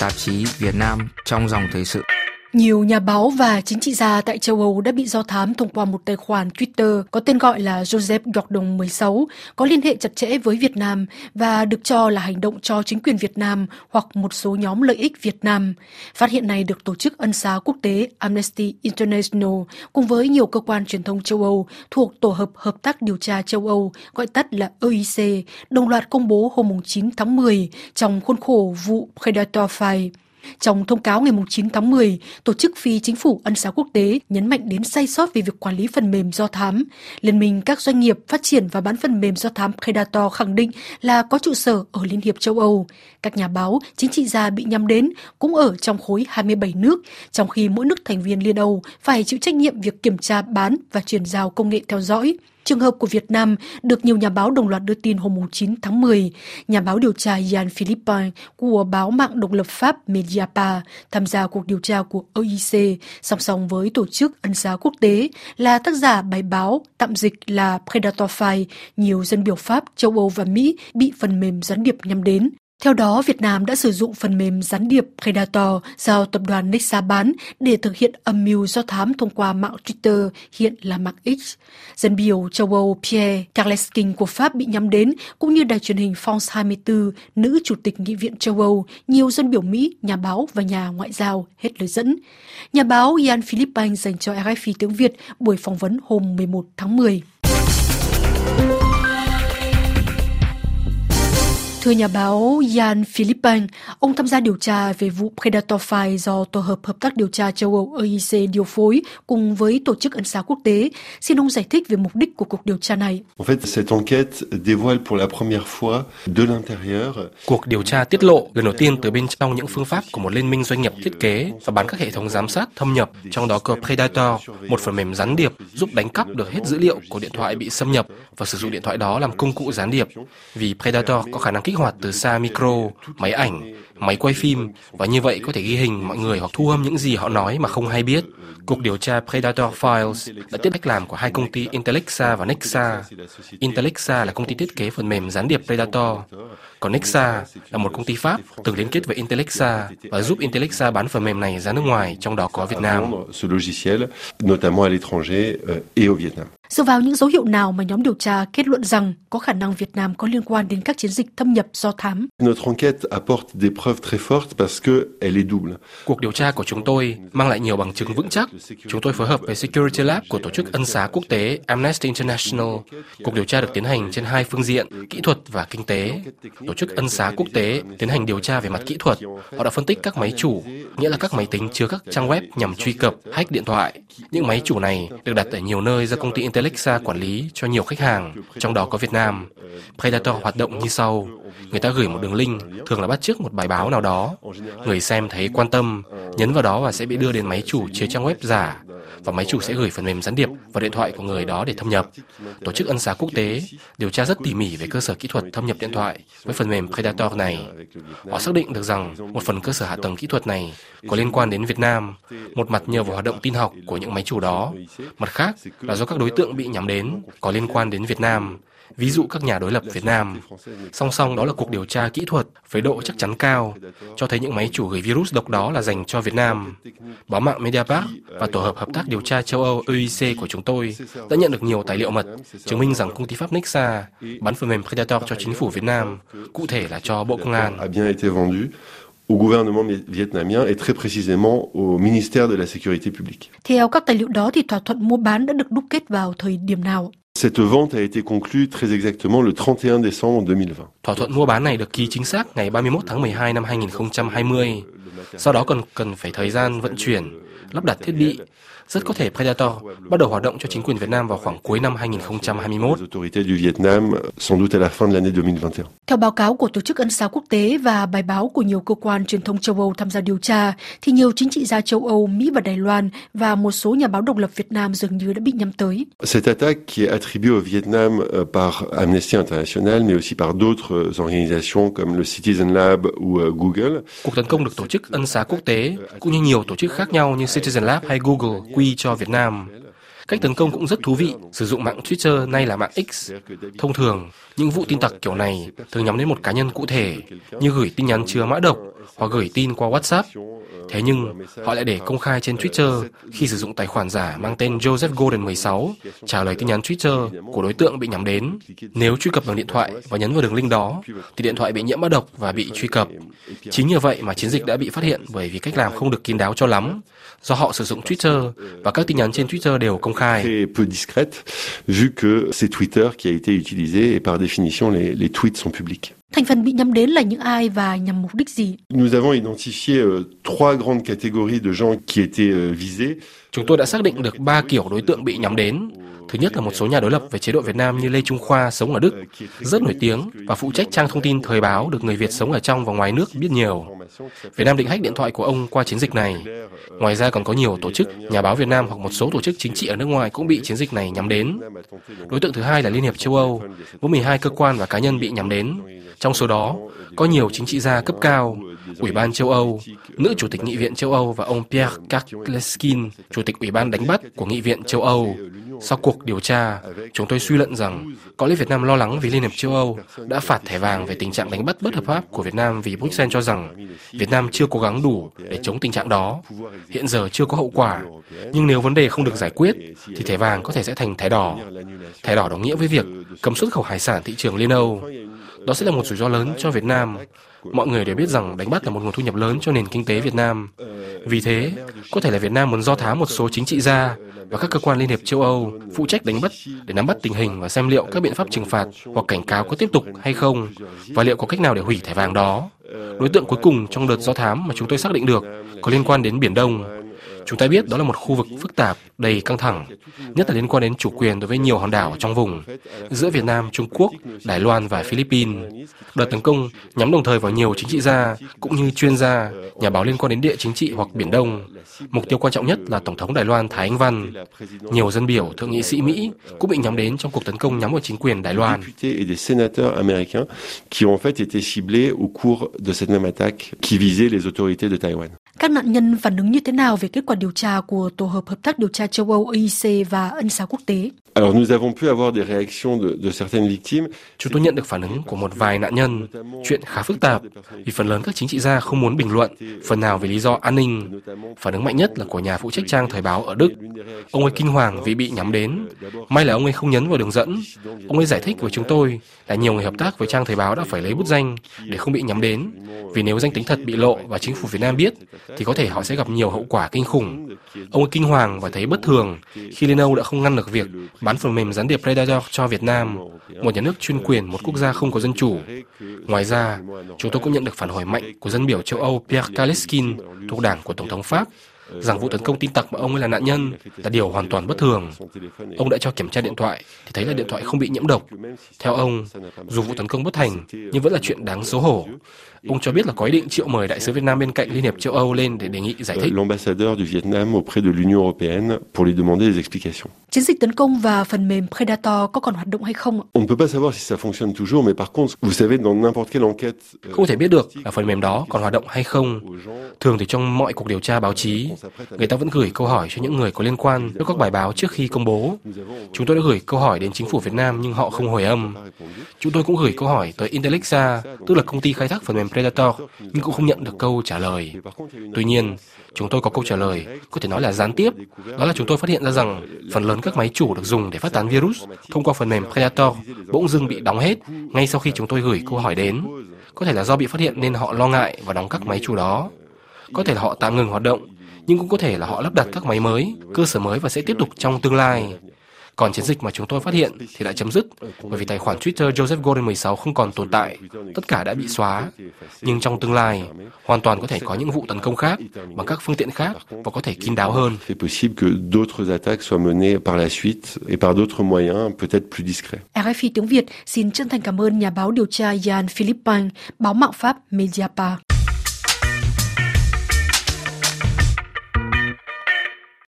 tạp chí Việt Nam trong dòng thời sự. Nhiều nhà báo và chính trị gia tại châu Âu đã bị do thám thông qua một tài khoản Twitter có tên gọi là Joseph Gordon 16, có liên hệ chặt chẽ với Việt Nam và được cho là hành động cho chính quyền Việt Nam hoặc một số nhóm lợi ích Việt Nam. Phát hiện này được tổ chức ân xá quốc tế Amnesty International cùng với nhiều cơ quan truyền thông châu Âu thuộc Tổ hợp Hợp tác Điều tra châu Âu, gọi tắt là EIC, đồng loạt công bố hôm 9 tháng 10 trong khuôn khổ vụ Predator File. Trong thông cáo ngày 9 tháng 10, Tổ chức Phi Chính phủ Ân xá Quốc tế nhấn mạnh đến sai sót về việc quản lý phần mềm do thám. Liên minh các doanh nghiệp phát triển và bán phần mềm do thám Predator khẳng định là có trụ sở ở Liên hiệp châu Âu. Các nhà báo, chính trị gia bị nhắm đến cũng ở trong khối 27 nước, trong khi mỗi nước thành viên Liên Âu phải chịu trách nhiệm việc kiểm tra bán và chuyển giao công nghệ theo dõi. Trường hợp của Việt Nam được nhiều nhà báo đồng loạt đưa tin hôm 9 tháng 10. Nhà báo điều tra Yann Philippin của báo mạng độc lập Pháp Mediapart tham gia cuộc điều tra của OIC song song với tổ chức ân xá quốc tế là tác giả bài báo tạm dịch là Predator File, nhiều dân biểu Pháp, châu Âu và Mỹ bị phần mềm gián điệp nhắm đến. Theo đó, Việt Nam đã sử dụng phần mềm gián điệp Predator do tập đoàn Nexa bán để thực hiện âm mưu do thám thông qua mạng Twitter hiện là mạng X. Dân biểu châu Âu Pierre Carlesking của Pháp bị nhắm đến, cũng như đài truyền hình France 24, nữ chủ tịch Nghị viện châu Âu, nhiều dân biểu Mỹ, nhà báo và nhà ngoại giao hết lời dẫn. Nhà báo Ian Philippe Anh dành cho RFI tiếng Việt buổi phỏng vấn hôm 11 tháng 10. Thưa nhà báo Jan Philippine, ông tham gia điều tra về vụ Predator File do Tổ hợp Hợp tác Điều tra châu Âu EIC điều phối cùng với Tổ chức Ân xá Quốc tế. Xin ông giải thích về mục đích của cuộc điều tra này. Cuộc điều tra tiết lộ lần đầu tiên từ bên trong những phương pháp của một liên minh doanh nghiệp thiết kế và bán các hệ thống giám sát thâm nhập, trong đó có Predator, một phần mềm gián điệp giúp đánh cắp được hết dữ liệu của điện thoại bị xâm nhập và sử dụng điện thoại đó làm công cụ gián điệp. Vì Predator có khả năng kích hoạt từ xa micro, máy ảnh, máy quay phim và như vậy có thể ghi hình mọi người hoặc thu âm những gì họ nói mà không hay biết. Cuộc điều tra Predator Files đã tiếp cách làm của hai công ty Intellexa và Nexa. Intellexa là công ty thiết kế phần mềm gián điệp Predator, còn Nexa là một công ty Pháp từng liên kết với Intellexa và giúp Intellexa bán phần mềm này ra nước ngoài, trong đó có Việt Nam. Ce logiciel, notamment à euh. Dựa vào những dấu hiệu nào mà nhóm điều tra kết luận rằng có khả năng Việt Nam có liên quan đến các chiến dịch thâm nhập do thám? Notre enquête apporte des preuves Cuộc điều tra của chúng tôi mang lại nhiều bằng chứng vững chắc. Chúng tôi phối hợp với Security Lab của tổ chức ân xá quốc tế Amnesty International. Cuộc điều tra được tiến hành trên hai phương diện, kỹ thuật và kinh tế. Tổ chức ân xá quốc tế tiến hành điều tra về mặt kỹ thuật. Họ đã phân tích các máy chủ, nghĩa là các máy tính chứa các trang web nhằm truy cập, hack điện thoại. Những máy chủ này được đặt ở nhiều nơi do công ty Intellexa quản lý cho nhiều khách hàng, trong đó có Việt Nam. Predator hoạt động như sau. Người ta gửi một đường link, thường là bắt chước một bài báo báo nào đó. Người xem thấy quan tâm, nhấn vào đó và sẽ bị đưa đến máy chủ chứa trang web giả và máy chủ sẽ gửi phần mềm gián điệp vào điện thoại của người đó để thâm nhập. Tổ chức ân xá quốc tế điều tra rất tỉ mỉ về cơ sở kỹ thuật thâm nhập điện thoại với phần mềm Predator này. Họ xác định được rằng một phần cơ sở hạ tầng kỹ thuật này có liên quan đến Việt Nam, một mặt nhờ vào hoạt động tin học của những máy chủ đó, mặt khác là do các đối tượng bị nhắm đến có liên quan đến Việt Nam ví dụ các nhà đối lập Việt Nam. Song song đó là cuộc điều tra kỹ thuật với độ chắc chắn cao, cho thấy những máy chủ gửi virus độc đó là dành cho Việt Nam. Báo mạng Mediapart và Tổ hợp Hợp tác Điều tra châu Âu EIC của chúng tôi đã nhận được nhiều tài liệu mật chứng minh rằng công ty Pháp Nexa bán phần mềm Predator cho chính phủ Việt Nam, cụ thể là cho Bộ Công an. A bien été vendu au gouvernement vietnamien et très précisément au ministère de la Sécurité publique. Theo các tài liệu đó thì thỏa thuận mua bán đã được đúc kết vào thời điểm nào? Cette vente a été conclue très exactement le 31 décembre 2020. Thỏa thuận mua bán này được ký chính xác ngày 31 tháng 12 năm 2020. Sau đó còn cần phải thời gian vận chuyển, lắp đặt thiết bị. Rất có thể Predator bắt đầu hoạt động cho chính quyền Việt Nam vào khoảng cuối năm 2021. Les autorités du Vietnam, sans doute à la fin de l'année 2021. Theo báo cáo của Tổ chức Ân xá Quốc tế và bài báo của nhiều cơ quan truyền thông châu Âu tham gia điều tra, thì nhiều chính trị gia châu Âu, Mỹ và Đài Loan và một số nhà báo độc lập Việt Nam dường như đã bị nhắm tới. Cette attaque qui est attribuée au Vietnam euh, par Amnesty International, mais aussi par d'autres d'autres organisations comme le Citizen Lab ou euh, Google, Cuộc tấn công được tổ chức ân xá quốc tế cũng như nhiều tổ chức khác nhau như Citizen Lab hay Google quy cho Việt Nam. Cách tấn công cũng rất thú vị, sử dụng mạng Twitter nay là mạng X. Thông thường, những vụ tin tặc kiểu này thường nhắm đến một cá nhân cụ thể, như gửi tin nhắn chứa mã độc hoặc gửi tin qua WhatsApp. Thế nhưng, họ lại để công khai trên Twitter khi sử dụng tài khoản giả mang tên Joseph Golden 16 trả lời tin nhắn Twitter của đối tượng bị nhắm đến. Nếu truy cập bằng điện thoại và nhấn vào đường link đó, thì điện thoại bị nhiễm mã độc và bị truy cập. Chính nhờ vậy mà chiến dịch đã bị phát hiện bởi vì cách làm không được kín đáo cho lắm, do họ sử dụng Twitter và các tin nhắn trên Twitter đều công khai. peu discrète, vu que c'est Twitter qui a été utilisé et par définition les, les tweets sont publics. Thành phần bị nhắm đến là những ai và nhằm mục đích gì? Nous avons identifié euh, trois grandes catégories de gens qui étaient euh, visés. Chúng tôi đã xác định được ba kiểu đối tượng bị nhắm đến. Thứ nhất là một số nhà đối lập về chế độ Việt Nam như Lê Trung Khoa sống ở Đức, rất nổi tiếng và phụ trách trang thông tin thời báo được người Việt sống ở trong và ngoài nước biết nhiều. Việt Nam định hack điện thoại của ông qua chiến dịch này. Ngoài ra còn có nhiều tổ chức, nhà báo Việt Nam hoặc một số tổ chức chính trị ở nước ngoài cũng bị chiến dịch này nhắm đến. Đối tượng thứ hai là Liên hiệp châu Âu, với 12 cơ quan và cá nhân bị nhắm đến. Trong số đó, có nhiều chính trị gia cấp cao, Ủy ban châu Âu, nữ chủ tịch Nghị viện châu Âu và ông Pierre Karkleskin, chủ Chủ tịch Ủy ban đánh bắt của Nghị viện châu Âu. Sau cuộc điều tra, chúng tôi suy luận rằng có lẽ Việt Nam lo lắng vì Liên hiệp châu Âu đã phạt thẻ vàng về tình trạng đánh bắt bất hợp pháp của Việt Nam vì Bruxelles cho rằng Việt Nam chưa cố gắng đủ để chống tình trạng đó. Hiện giờ chưa có hậu quả, nhưng nếu vấn đề không được giải quyết thì thẻ vàng có thể sẽ thành thẻ đỏ. Thẻ đỏ đồng nghĩa với việc cấm xuất khẩu hải sản thị trường Liên Âu. Đó sẽ là một rủi ro lớn cho Việt Nam. Mọi người đều biết rằng đánh bắt là một nguồn thu nhập lớn cho nền kinh tế Việt Nam. Vì thế, có thể là Việt Nam muốn do thám một số chính trị gia và các cơ quan Liên hiệp châu Âu phụ trách đánh bắt để nắm bắt tình hình và xem liệu các biện pháp trừng phạt hoặc cảnh cáo có tiếp tục hay không và liệu có cách nào để hủy thẻ vàng đó. Đối tượng cuối cùng trong đợt do thám mà chúng tôi xác định được có liên quan đến Biển Đông. Chúng ta biết đó là một khu vực phức tạp, đầy căng thẳng, nhất là liên quan đến chủ quyền đối với nhiều hòn đảo trong vùng, giữa Việt Nam, Trung Quốc, Đài Loan và Philippines. Đợt tấn công nhắm đồng thời vào nhiều chính trị gia, cũng như chuyên gia, nhà báo liên quan đến địa chính trị hoặc Biển Đông. Mục tiêu quan trọng nhất là Tổng thống Đài Loan Thái Anh Văn. Nhiều dân biểu, thượng nghị sĩ Mỹ cũng bị nhắm đến trong cuộc tấn công nhắm vào chính quyền Đài Loan. qui ont en fait été ciblés au cours de cette même attaque qui visait les autorités de Taïwan. Các nạn nhân phản ứng như thế nào về kết quả điều tra của Tổ hợp Hợp tác Điều tra châu Âu EIC và Ân xá quốc tế? Alors nous avons pu avoir des réactions de, de certaines victimes. Chúng tôi nhận được phản ứng của một vài nạn nhân. Chuyện khá phức tạp, vì phần lớn các chính trị gia không muốn bình luận, phần nào vì lý do an ninh. Phản ứng mạnh nhất là của nhà phụ trách trang thời báo ở Đức. Ông ấy kinh hoàng vì bị nhắm đến. May là ông ấy không nhấn vào đường dẫn. Ông ấy giải thích với chúng tôi là nhiều người hợp tác với trang thời báo đã phải lấy bút danh để không bị nhắm đến. Vì nếu danh tính thật bị lộ và chính phủ Việt Nam biết, thì có thể họ sẽ gặp nhiều hậu quả kinh khủng. Ông ấy kinh hoàng và thấy bất thường khi Liên Âu đã không ngăn được việc bán phần mềm gián điệp Predator cho Việt Nam, một nhà nước chuyên quyền, một quốc gia không có dân chủ. Ngoài ra, chúng tôi cũng nhận được phản hồi mạnh của dân biểu châu Âu Pierre Kaleskin thuộc đảng của Tổng thống Pháp rằng vụ tấn công tin tặc mà ông ấy là nạn nhân là điều hoàn toàn bất thường. Ông đã cho kiểm tra điện thoại thì thấy là điện thoại không bị nhiễm độc. Theo ông, dù vụ tấn công bất thành nhưng vẫn là chuyện đáng xấu hổ. Ông cho biết là có ý định triệu mời đại sứ Việt Nam bên cạnh Liên hiệp châu Âu lên để đề nghị giải thích. L'ambassadeur du Vietnam auprès de l'Union européenne pour lui demander des explications. Chiến dịch tấn công và phần mềm Predator có còn hoạt động hay không? ạ? On ne peut pas savoir si ça fonctionne toujours, mais par contre, vous savez, dans n'importe quelle enquête, euh, Không thể biết được là phần mềm đó còn hoạt động hay không. Thường thì trong mọi cuộc điều tra báo chí, người ta vẫn gửi câu hỏi cho những người có liên quan trước các bài báo trước khi công bố. Chúng tôi đã gửi câu hỏi đến chính phủ Việt Nam nhưng họ không hồi âm. Chúng tôi cũng gửi câu hỏi tới Intellixa, tức là công ty khai thác phần mềm Predator, nhưng cũng không nhận được câu trả lời. Tuy nhiên, chúng tôi có câu trả lời, có thể nói là gián tiếp. Đó là chúng tôi phát hiện ra rằng phần lớn các máy chủ được dùng để phát tán virus thông qua phần mềm Predator bỗng dưng bị đóng hết ngay sau khi chúng tôi gửi câu hỏi đến. Có thể là do bị phát hiện nên họ lo ngại và đóng các máy chủ đó. Có thể là họ tạm ngừng hoạt động, nhưng cũng có thể là họ lắp đặt các máy mới, cơ sở mới và sẽ tiếp tục trong tương lai. Còn chiến dịch mà chúng tôi phát hiện thì đã chấm dứt bởi vì tài khoản Twitter Joseph Golden 16 không còn tồn tại, tất cả đã bị xóa. Nhưng trong tương lai, hoàn toàn có thể có những vụ tấn công khác bằng các phương tiện khác và có thể kín đáo hơn. c'est possible que d'autres attaques soient menées par la suite et par d'autres moyens, peut-être plus discrets. RFI tiếng Việt xin chân thành cảm ơn nhà báo điều tra Jan Philippine, báo mạng Pháp Mediapart.